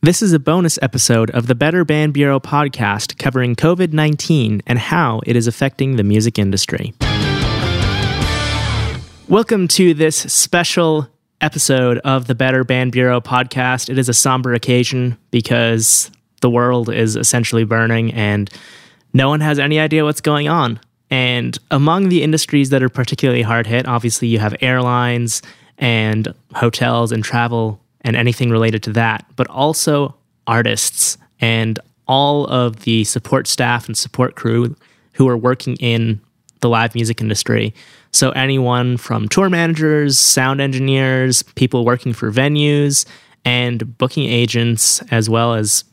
This is a bonus episode of the Better Band Bureau podcast covering COVID 19 and how it is affecting the music industry. Welcome to this special episode of the Better Band Bureau podcast. It is a somber occasion because the world is essentially burning and no one has any idea what's going on. And among the industries that are particularly hard hit, obviously, you have airlines and hotels and travel and anything related to that, but also artists and all of the support staff and support crew who are working in the live music industry. So, anyone from tour managers, sound engineers, people working for venues, and booking agents, as well as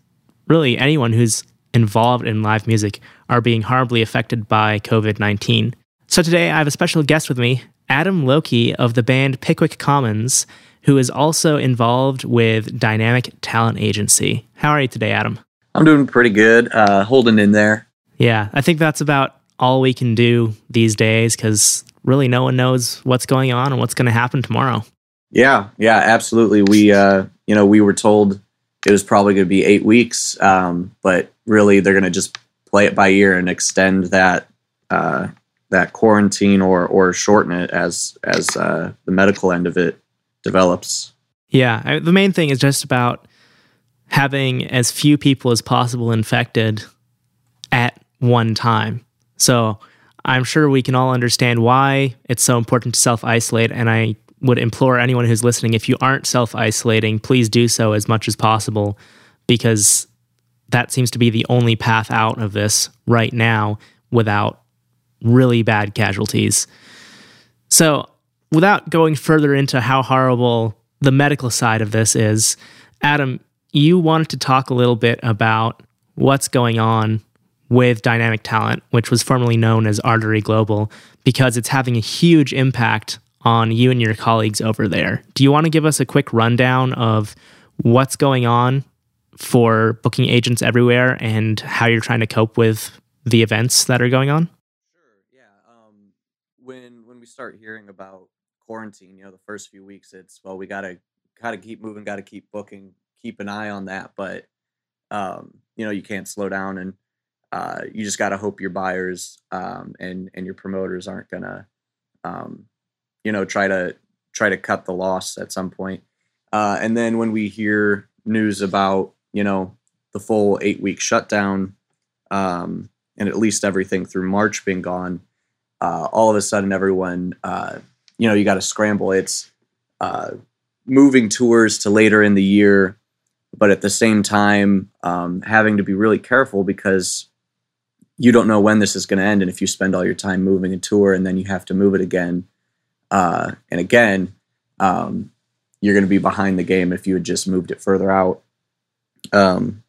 really anyone who's involved in live music, are being horribly affected by COVID 19. So, today I have a special guest with me, Adam Loellke of the band Pickwick Commons who is also involved with Dynamic Talent Agency. How are you today, Adam? I'm doing pretty good, uh, holding in there. Yeah, I think that's about all we can do these days because really no one knows what's going on and what's going to happen tomorrow. Yeah, yeah, absolutely. We, uh, you know, we were told it was probably going to be eight weeks, um, but really they're going to just play it by ear and extend that uh, that quarantine or or shorten it as as uh, the medical end of it develops. Yeah, I, the main thing is just about having as few people as possible infected at one time. So I'm sure we can all understand why it's so important to self isolate. And I would implore anyone who's listening if you aren't self isolating, please do so as much as possible because that seems to be the only path out of this right now without really bad casualties. So without going further into how horrible the medical side of this is, Adam, you wanted to talk a little bit about what's going on with Dynamic Talent, which was formerly known as Artery Global, because it's having a huge impact on you and your colleagues over there. Do you want to give us a quick rundown of what's going on for booking agents everywhere and how you're trying to cope with the events that are going on? Sure. Yeah. Um, when when we start hearing about quarantine, you know, the first few weeks, it's well, we gotta gotta keep moving, gotta keep booking, keep an eye on that. But um, you know, you can't slow down, and uh, you just gotta hope your buyers um, and and your promoters aren't gonna, um, you know, try to try to cut the loss at some point. Uh, and then when we hear news about you know the full eight week shutdown, um, and at least everything through March being gone, uh, all of a sudden everyone uh, you know you got to scramble. It's uh, moving tours to later in the year, but at the same time um, having to be really careful because you don't know when this is going to end, and if you spend all your time moving a tour and then you have to move it again uh, and again, um, you're going to be behind the game if you had just moved it further out. Um,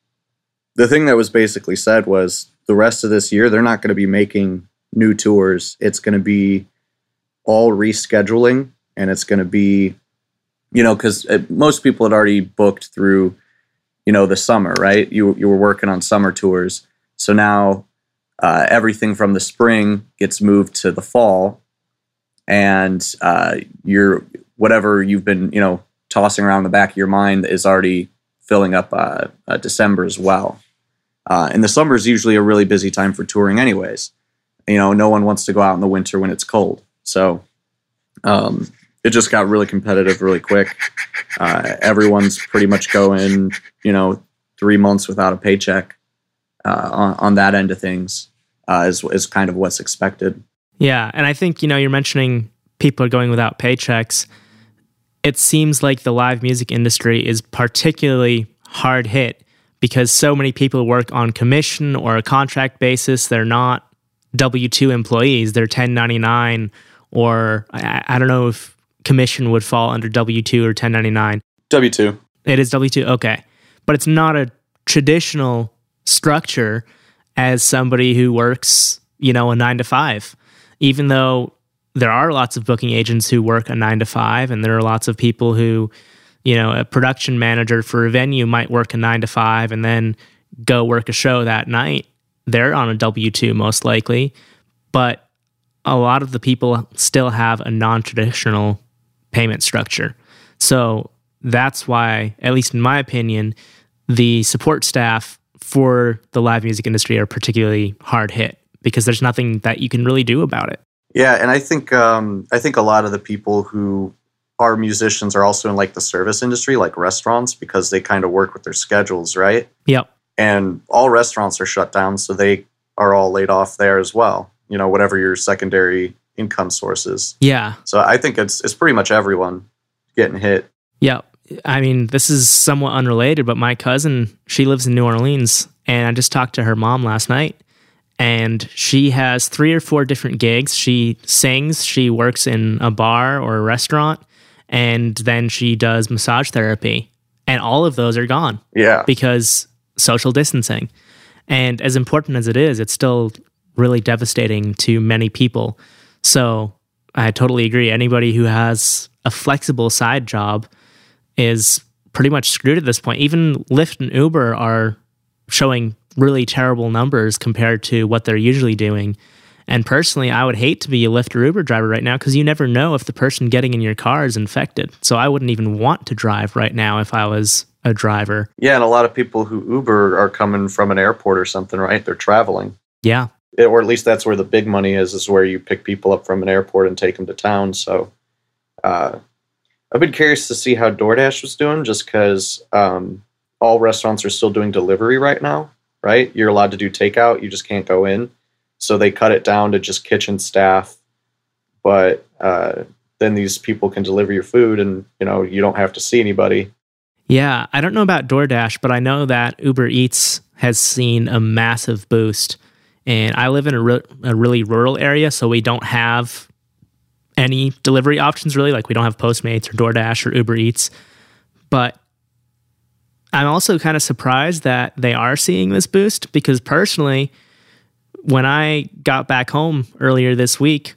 the thing that was basically said was the rest of this year they're not going to be making new tours. It's going to be all rescheduling and it's going to be you know because uh, most people had already booked through you know the summer right? You, you were working on summer tours. So now uh, everything from the spring gets moved to the fall. And uh, you're whatever you've been you know tossing around the back of your mind is already filling up uh, uh december as well. Uh, and the summer is usually a really busy time for touring anyways. You know no one wants to go out in the winter when it's cold so um, it just got really competitive really quick. Uh, everyone's pretty much going, you know, three months without a paycheck uh, on, on, that end of things uh, is, is kind of what's expected. Yeah. And I think, you know, you're mentioning people are going without paychecks. It seems like the live music industry is particularly hard hit because so many people work on commission or a contract basis. They're not W 2 employees, they're 1099 or I, I don't know if commission would fall under W 2 or 1099. W 2. It is W 2. Okay. But it's not a traditional structure as somebody who works, you know, a nine to five, even though there are lots of booking agents who work a nine to five, and there are lots of people who, you know, a production manager for a venue might work a nine to five and then go work a show that night. They're on a W 2 most likely. But a lot of the people still have a non traditional payment structure. So that's why, at least in my opinion, the support staff for the live music industry are particularly hard hit because there's nothing that you can really do about it. Yeah, and I think um, I think a lot of the people who are musicians are also in like the service industry, like restaurants, because they kind of work with their schedules, right? Yep. And all restaurants are shut down, so they are all laid off there as well. You know, whatever your secondary income sources. Yeah. So I think it's it's pretty much everyone getting hit. Yep. I mean, this is somewhat unrelated, but my cousin, she lives in New Orleans, and I just talked to her mom last night, and she has three or four different gigs. She sings, she works in a bar or a restaurant, and then she does massage therapy. And all of those are gone. Yeah. Because social distancing. And as important as it is, it's still really devastating to many people. So I totally agree. Anybody who has a flexible side job is pretty much screwed at this point. Even Lyft and Uber are showing really terrible numbers compared to what they're usually doing. And personally, I would hate to be a Lyft or Uber driver right now because you never know if the person getting in your car is infected. So I wouldn't even want to drive right now if I was a driver. Yeah, and a lot of people who Uber are coming from an airport or something, right? They're traveling. Yeah. Or at least that's where the big money is, is where you pick people up from an airport and take them to town. So uh, I've been curious to see how DoorDash was doing just because um, all restaurants are still doing delivery right now, right? You're allowed to do takeout, you just can't go in. So they cut it down to just kitchen staff. But uh, then these people can deliver your food and, you know, you don't have to see anybody. Yeah, I don't know about DoorDash, but I know that Uber Eats has seen a massive boost. And I live in a, re- a really rural area, so we don't have any delivery options really. Like we don't have Postmates or DoorDash or Uber Eats. But I'm also kind of surprised that they are seeing this boost because personally, when I got back home earlier this week,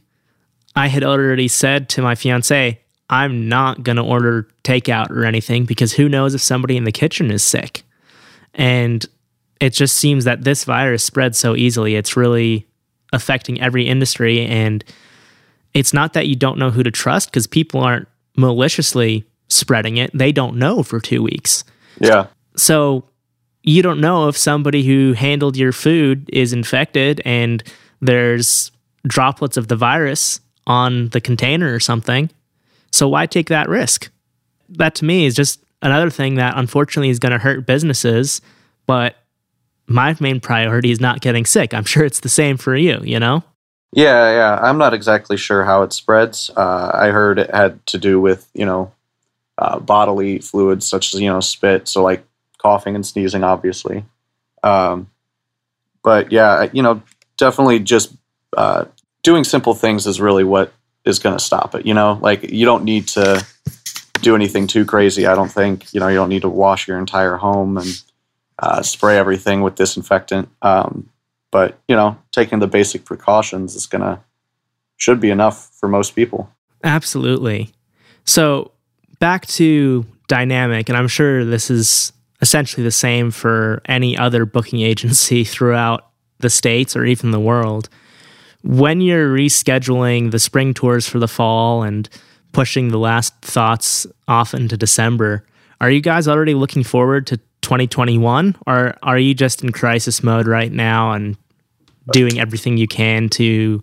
I had already said to my fiance, I'm not going to order takeout or anything because who knows if somebody in the kitchen is sick. And it just seems that this virus spreads so easily. It's really affecting every industry. And it's not that you don't know who to trust because people aren't maliciously spreading it. They don't know for two weeks. Yeah. So you don't know if somebody who handled your food is infected and there's droplets of the virus on the container or something. So why take that risk? That to me is just another thing that unfortunately is going to hurt businesses, but my main priority is not getting sick. I'm sure it's the same for you, you know? Yeah, yeah. I'm not exactly sure how it spreads. Uh, I heard it had to do with, you know, uh, bodily fluids such as, you know, spit. So, like coughing and sneezing, obviously. Um, but yeah, you know, definitely just uh, doing simple things is really what is going to stop it. You know, like you don't need to do anything too crazy. I don't think, you know, you don't need to wash your entire home and uh, spray everything with disinfectant. Um, but you know, taking the basic precautions is gonna should be enough for most people. Absolutely. So back to dynamic, and I'm sure this is essentially the same for any other booking agency throughout the states or even the world. When you're rescheduling the spring tours for the fall and pushing the last thoughts off into December, are you guys already looking forward to 2021 or are you just in crisis mode right now and doing everything you can to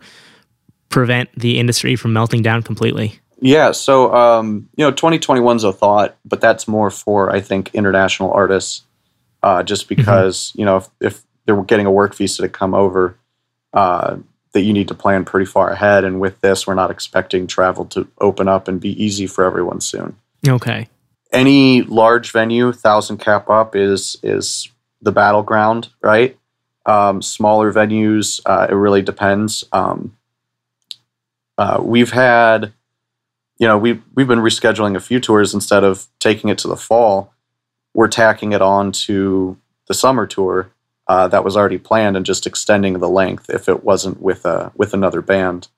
prevent the industry from melting down completely yeah so um, you know 2021 is a thought but that's more for i think international artists uh, just mm-hmm. because mm-hmm. you know if, if, they're getting a work visa to come over uh, that you need to plan pretty far ahead and with this we're not expecting travel to open up and be easy for everyone soon okay any large venue, thousand cap up is is the battleground, right? Um, smaller venues, uh, it really depends. Um, uh, we've had, you know, we've we've been rescheduling a few tours instead of taking it to the fall. We're tacking it on to the summer tour uh, that was already planned and just extending the length if it wasn't with a with another band.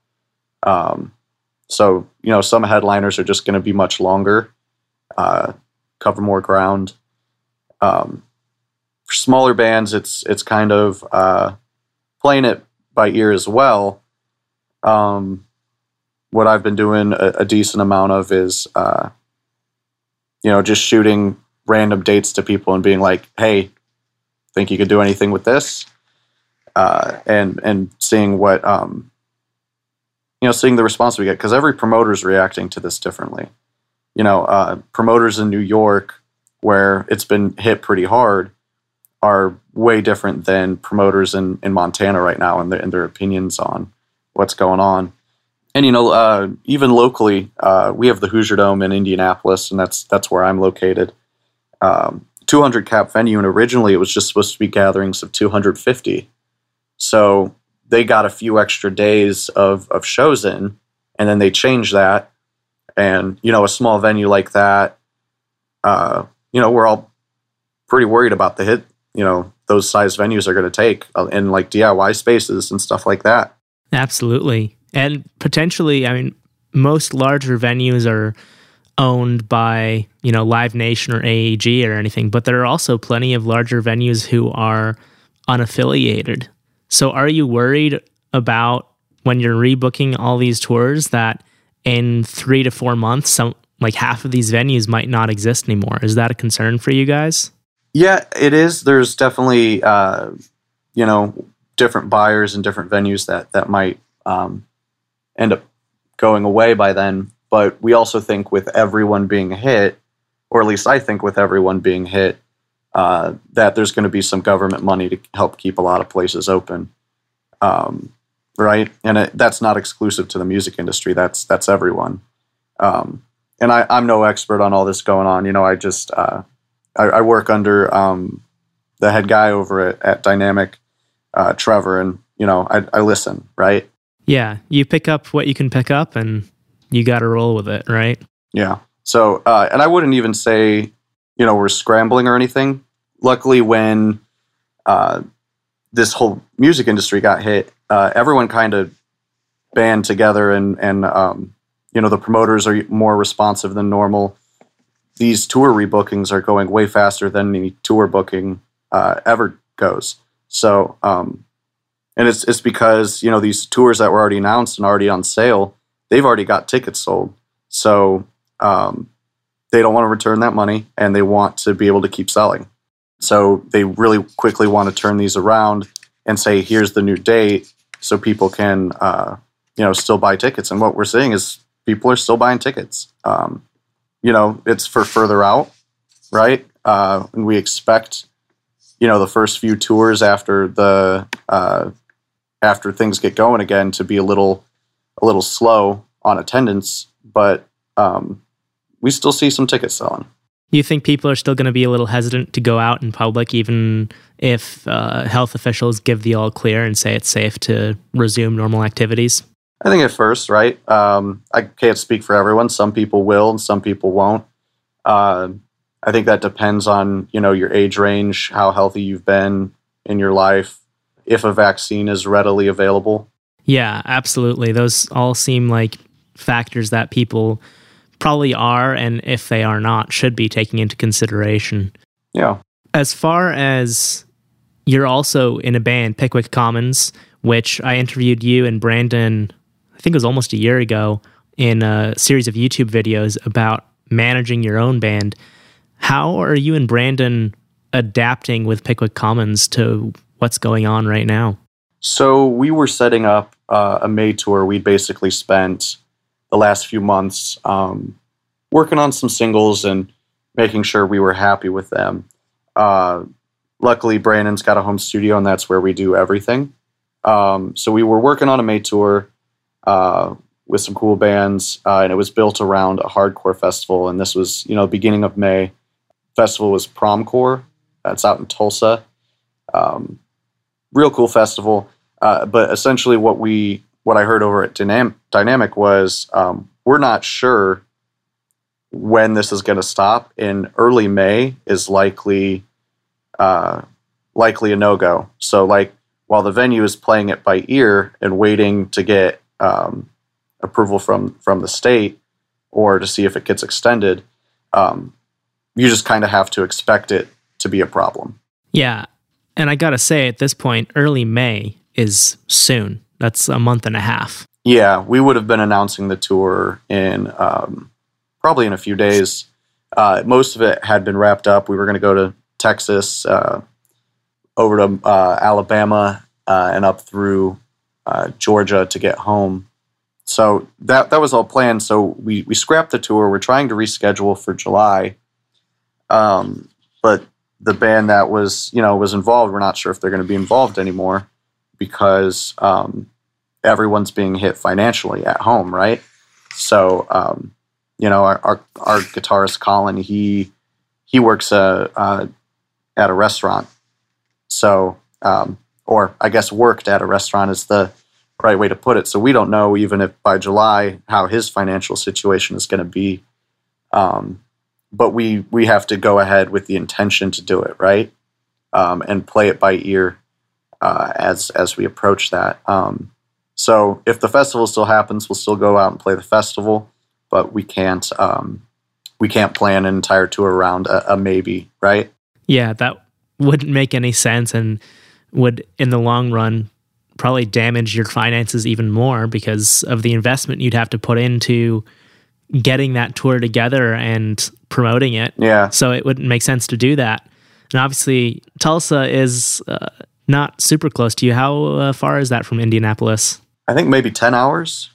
Um, so you know, some headliners are just going to be much longer uh, cover more ground. Um, for smaller bands, it's it's kind of uh, playing it by ear as well. Um, what I've been doing a, a decent amount of is, uh, you know, just shooting random dates to people and being like, "Hey, think you could do anything with this?" Uh, and and seeing what um, you know, seeing the response we get because every promoter is reacting to this differently. You know, uh, promoters in New York, where it's been hit pretty hard, are way different than promoters in, in Montana right now and their, and their opinions on what's going on. And you know, uh, even locally, uh, we have the Hoosier Dome in Indianapolis, and that's that's where I'm located. Um, 200 cap venue, and originally it was just supposed to be gatherings of 250. So they got a few extra days of of shows in, and then they changed that. And you know, a small venue like that, uh, you know, we're all pretty worried about the hit. You know, those size venues are going to take uh, in like DIY spaces and stuff like that. Absolutely, and potentially, I mean, most larger venues are owned by you know Live Nation or AEG or anything, but there are also plenty of larger venues who are unaffiliated so are you worried about when you're rebooking all these tours that in three to four months, some like half of these venues might not exist anymore? Is that a concern for you guys? Yeah, it is. There's definitely uh, you know different buyers and different venues that that might um, end up going away by then. But we also think with everyone being hit, or at least I think with everyone being hit, uh, that there's going to be some government money to help keep a lot of places open, um, right? And it, that's not exclusive to the music industry. That's that's everyone. Um, and I, am no expert on all this going on. You know, I just uh, I, I, work under um, the head guy over at, at Dynamic, uh, Trevor, and you know I, I listen, right? Yeah, you pick up what you can pick up, and you got to roll with it, right? Yeah. So, uh, and I wouldn't even say you know, we're scrambling or anything. Luckily, when uh, this whole music industry got hit, uh, everyone kind of band together, and and um, you know, the promoters are more responsive than normal. These tour rebookings are going way faster than any tour booking uh, ever goes. So, um, and it's it's because you know these tours that were already announced and already on sale, they've already got tickets sold. So, um, they don't want to return that money and they want to be able to keep selling. So they really quickly want to turn these around and say, here's the new date so people can, uh, you know, still buy tickets. And what we're seeing is people are still buying tickets. Um, you know, it's for further out, right? Uh, and we expect, you know, the first few tours after the uh, after things get going again to be a little a little slow on attendance, but um, we still see some tickets selling. You think people are still going to be a little hesitant to go out in public, even if uh, health officials give the all clear and say it's safe to resume normal activities? I think at first, right? Um, I can't speak for everyone. Some people will, and some people won't. Uh, I think that depends on you know your age range, how healthy you've been in your life, if a vaccine is readily available. Yeah, absolutely. Those all seem like factors that people probably are, and if they are not, should be taking into consideration. Yeah. As far as you're also in a band, Pickwick Commons, which I interviewed you and Brandon, I think it was almost a year ago, in a series of YouTube videos about managing your own band. How are you and Brandon adapting with Pickwick Commons to what's going on right now? So we were setting up uh, a May tour. We basically spent the last few months um, working on some singles and making sure we were happy with them. Uh, luckily, Brandon's got a home studio, and that's where we do everything. Um, so we were working on a May tour uh, with some cool bands, uh, and it was built around a hardcore festival. And this was, you know, beginning of May. Festival was Promcore. That's out in Tulsa. Um, real cool festival. Uh, but essentially, what we what I heard over at Dynam- Dynamic was um, we're not sure when this is going to stop. In early May is likely uh, likely a no go. So like while the venue is playing it by ear and waiting to get um, approval from from the state or to see if it gets extended, um, you just kind of have to expect it to be a problem. Yeah, and I gotta say at this point, early May is soon. That's a month and a half. Yeah, we would have been announcing the tour in um, probably in a few days. uh, most of it had been wrapped up. We were going to go to Texas, uh, over to uh, Alabama, uh, and up through uh, Georgia to get home. So that that was all planned. So we we scrapped the tour. We're trying to reschedule for July, um, but the band that was you know was involved, we're not sure if they're going to be involved anymore because um, everyone's being hit financially at home, right? So um, you know our, our, our guitarist Colin he he works uh, uh, at a restaurant, so um, or I guess worked at a restaurant is the right way to put it. So we don't know even if by July how his financial situation is going to be. Um, but we we have to go ahead with the intention to do it right um, and play it by ear uh, as as we approach that. Um, so if the festival still happens, we'll still go out and play the festival, but we can't um, we can't plan an entire tour around a, a maybe, right? Yeah, that wouldn't make any sense and would in the long run probably damage your finances even more because of the investment you'd have to put into getting that tour together and promoting it. Yeah. So it wouldn't make sense to do that. And obviously, Tulsa is uh, not super close to you. How uh, far is that from Indianapolis? I think maybe 10 hours.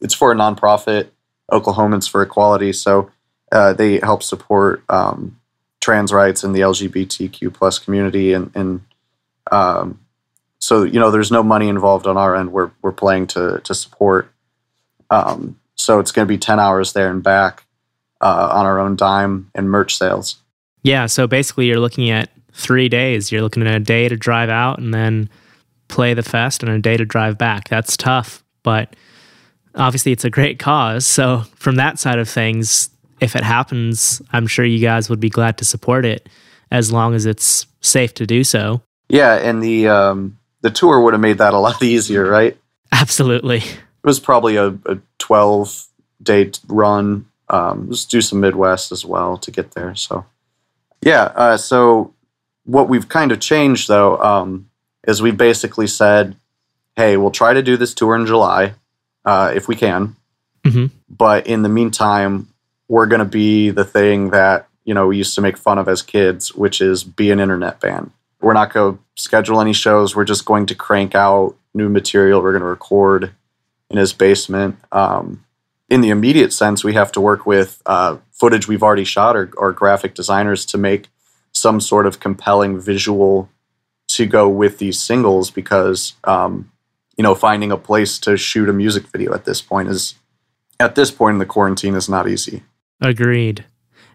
It's for a nonprofit, Oklahomans for Equality. So uh, they help support um, trans rights in the LGBTQ plus community. And, and um, so, you know, there's no money involved on our end. We're, we're playing to, to support. Um, so it's going to be 10 hours there and back uh, on our own dime and merch sales. Yeah. So basically, you're looking at three days. You're looking at a day to drive out and then play the fest and a day to drive back. That's tough, but obviously, it's a great cause. So, from that side of things, if it happens, I'm sure you guys would be glad to support it as long as it's safe to do so. Yeah. And the, um, the tour would have made that a lot easier, right? Absolutely. It was probably a, a 12 day run. Um, let's do some Midwest as well to get there. So, yeah. Uh, so, what we've kind of changed though um, is we basically said, hey, we'll try to do this tour in July uh, if we can. Mhm. But in the meantime, we're going to be the thing that, you know, we used to make fun of as kids, which is be an internet band. We're not going to schedule any shows. We're just going to crank out new material. We're going to record in his basement. Um, in the immediate sense, we have to work with uh, footage we've already shot or, or graphic designers to make some sort of compelling visual to go with these singles because um, you know finding a place to shoot a music video at this point is at this point in the quarantine is not easy Agreed.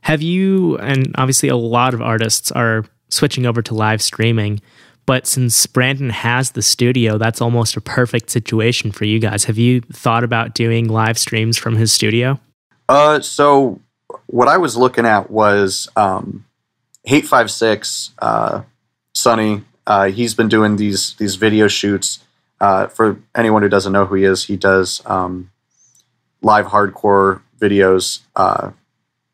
Have you, and obviously a lot of artists are switching over to live streaming, but since Brandon has the studio, that's almost a perfect situation for you guys. Have you thought about doing live streams from his studio? uh, so what i was looking at was um, Hate5six uh, Sunny uh, he's been doing these these video shoots uh, for anyone who doesn't know who he is he does um, live hardcore videos uh,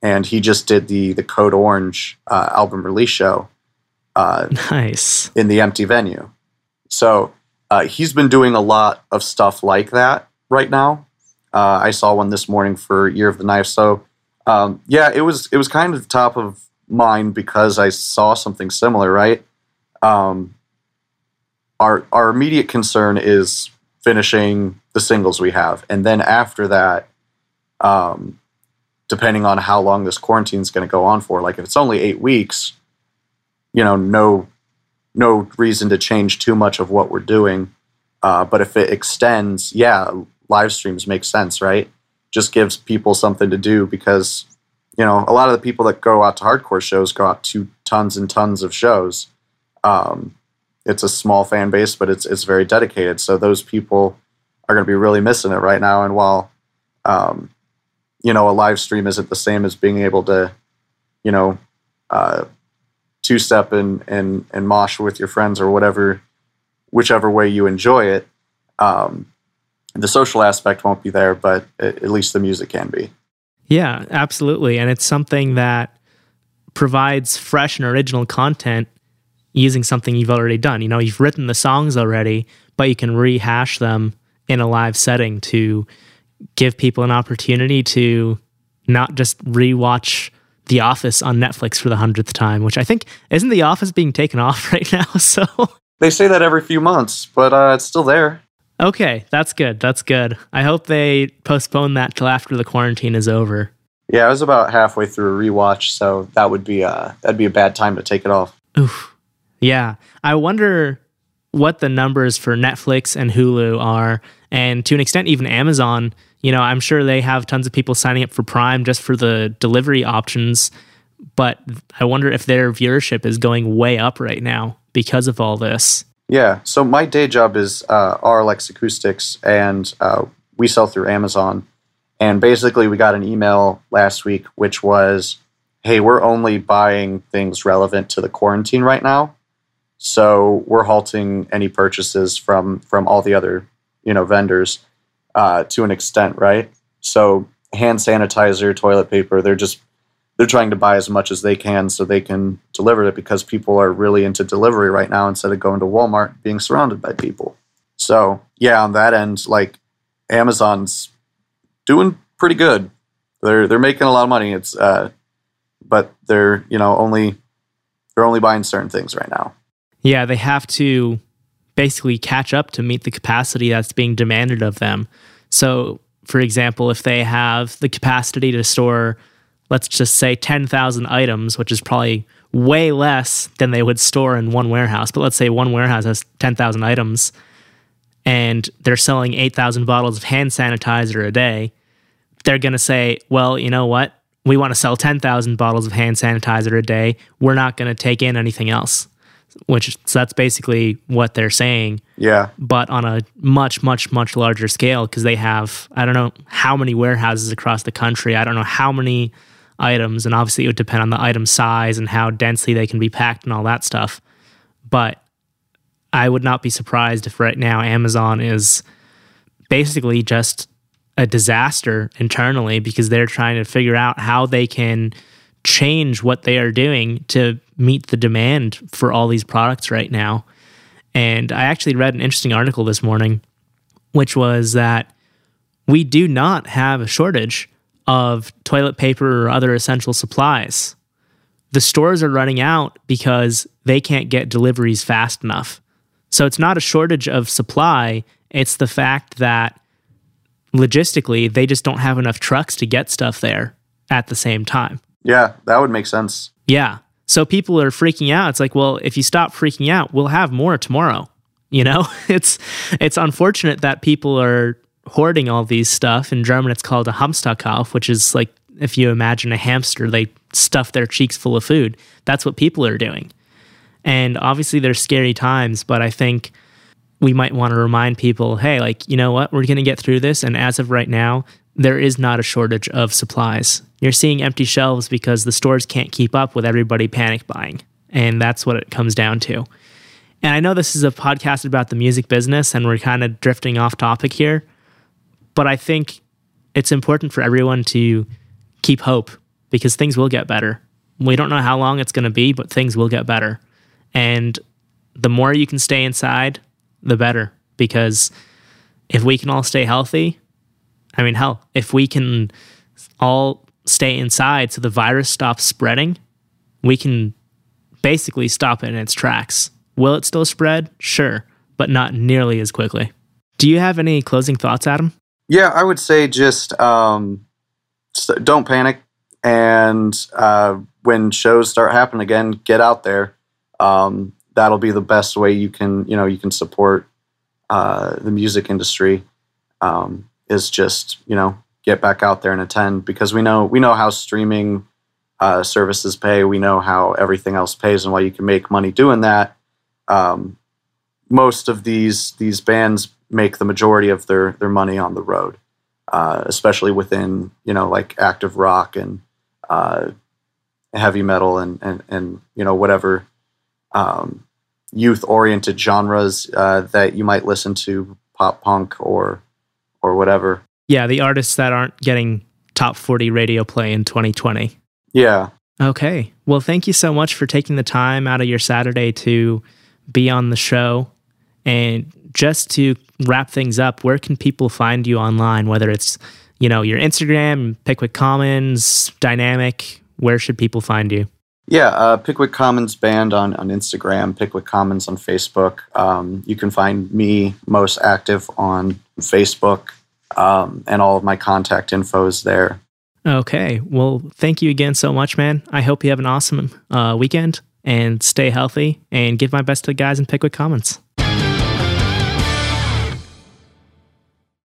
and he just did the the code orange uh, album release show uh, Nice. in the empty venue. So uh, he's been doing a lot of stuff like that right now. Uh, I saw one this morning for Year of the Knife. So um, yeah, it was it was kind of top of mind because I saw something similar. Right. Um, our our immediate concern is finishing the singles we have, and then after that, um, depending on how long this quarantine is going to go on for, like if it's only eight weeks, you know, no no reason to change too much of what we're doing. Uh, but if it extends, yeah, live streams make sense, right? Just gives people something to do because, you know, a lot of the people that go out to hardcore shows go out to tons and tons of shows. Um, it's a small fan base, but it's it's very dedicated. So those people are going to be really missing it right now. And while, um, you know, a live stream isn't the same as being able to, you know, uh, two step and and and mosh with your friends or whatever, whichever way you enjoy it. Um, the social aspect won't be there, but at, at least the music can be. Yeah, absolutely. And it's something that provides fresh and original content using something you've already done. You know, you've written the songs already, but you can rehash them in a live setting to give people an opportunity to not just rewatch The Office on Netflix for the hundredth time, which I think isn't The Office being taken off right now. So They say that every few months, but uh, it's still there. Okay, that's good. That's good. I hope they postpone that till after the quarantine is over. Yeah, I was about halfway through a rewatch, so that would be uh that'd be a bad time to take it off. Oof. Yeah. I wonder what the numbers for Netflix and Hulu are, and to an extent, even Amazon. You know, I'm sure they have tons of people signing up for Prime just for the delivery options, but I wonder if their viewership is going way up right now because of all this. Yeah. So my day job is uh, RLX Acoustics, and uh, we sell through Amazon. And basically, we got an email last week, which was, "Hey, we're only buying things relevant to the quarantine right now, so we're halting any purchases from from all the other, you know, vendors uh, to an extent, right? So hand sanitizer, toilet paper, they're just they're trying to buy as much as they can so they can deliver it because people are really into delivery right now instead of going to Walmart being surrounded by people. So yeah, on that end, like Amazon's doing pretty good. They're they're making a lot of money. It's uh, but they're you know only they're only buying certain things right now. Yeah, they have to basically catch up to meet the capacity that's being demanded of them. So, for example, if they have the capacity to store, let's just say 10,000 items, which is probably way less than they would store in one warehouse, but let's say one warehouse has 10,000 items and they're selling 8,000 bottles of hand sanitizer a day, they're going to say, well, you know what? We want to sell 10,000 bottles of hand sanitizer a day. We're not going to take in anything else which so that's basically what they're saying. Yeah, but on a much much much larger scale because they have i don't know how many warehouses across the country. I don't know how many items and obviously it would depend on the item size and how densely they can be packed and all that stuff but i would not be surprised if right now amazon is basically just a disaster internally because they're trying to figure out how they can change what they are doing to meet the demand for all these products right now. And I actually read an interesting article this morning, which was that we do not have a shortage of toilet paper or other essential supplies. The stores are running out because they can't get deliveries fast enough. So it's not a shortage of supply, it's the fact that logistically they just don't have enough trucks to get stuff there at the same time. yeah, that would make sense. Yeah. So people are freaking out. It's like, well, if you stop freaking out, we'll have more tomorrow. You know, it's it's unfortunate that people are hoarding all these stuff. In German, it's called a Hamsterkauf, which is like if you imagine a hamster, they stuff their cheeks full of food. That's what people are doing. And obviously, there's scary times, but I think we might want to remind people, hey, like, you know what? We're going to get through this. And as of right now, there is not a shortage of supplies. You're seeing empty shelves because the stores can't keep up with everybody panic buying. And that's what it comes down to. And I know this is a podcast about the music business and we're kind of drifting off topic here, but I think it's important for everyone to keep hope because things will get better. We don't know how long it's going to be, but things will get better. And the more you can stay inside, the better because if we can all stay healthy, I mean, hell, if we can all stay inside so the virus stops spreading, we can basically stop it in its tracks. Will it still spread? Sure, but not nearly as quickly. Do you have any closing thoughts, Adam? Yeah, I would say just um, don't panic, and uh, when shows start happening again, get out there. Um, that'll be the best way you can, you know, you can support uh, the music industry. Um, is just you know get back out there and attend because we know we know how streaming uh, services pay. We know how everything else pays, and while you can make money doing that, um, most of these these bands make the majority of their their money on the road, uh, especially within you know like active rock and uh, heavy metal and and and you know whatever um, youth oriented genres uh, that you might listen to, pop punk or or whatever. Yeah, the artists that aren't getting top 40 radio play in 2020. Yeah, Okay. Well, thank you so much for taking the time out of your Saturday to be on the show. And just to wrap things up, where can people find you online? Whether it's, you know, your Instagram, Pickwick Commons, Dynamic, where should people find you? Yeah, uh, Pickwick Commons Band on, on Instagram, Pickwick Commons on Facebook. Um, you can find me most active on Facebook, um, and all of my contact info is there. Okay. Well, thank you again so much, man. I hope you have an awesome uh, weekend and stay healthy and give my best to the guys in Pickwick Commons.